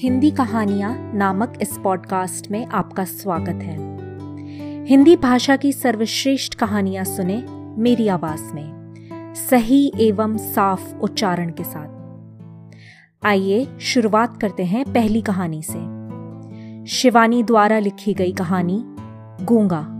हिंदी कहानियाँ नामक इस पॉडकास्ट में आपका स्वागत है। हिंदी भाषा की सर्वश्रेष्ठ कहानियाँ सुने मेरी आवाज़ में, सही एवं साफ़ उच्चारण के साथ। आइए शुरुआत करते हैं पहली कहानी से। शिवानी द्वारा लिखी गई कहानी, गूँगा।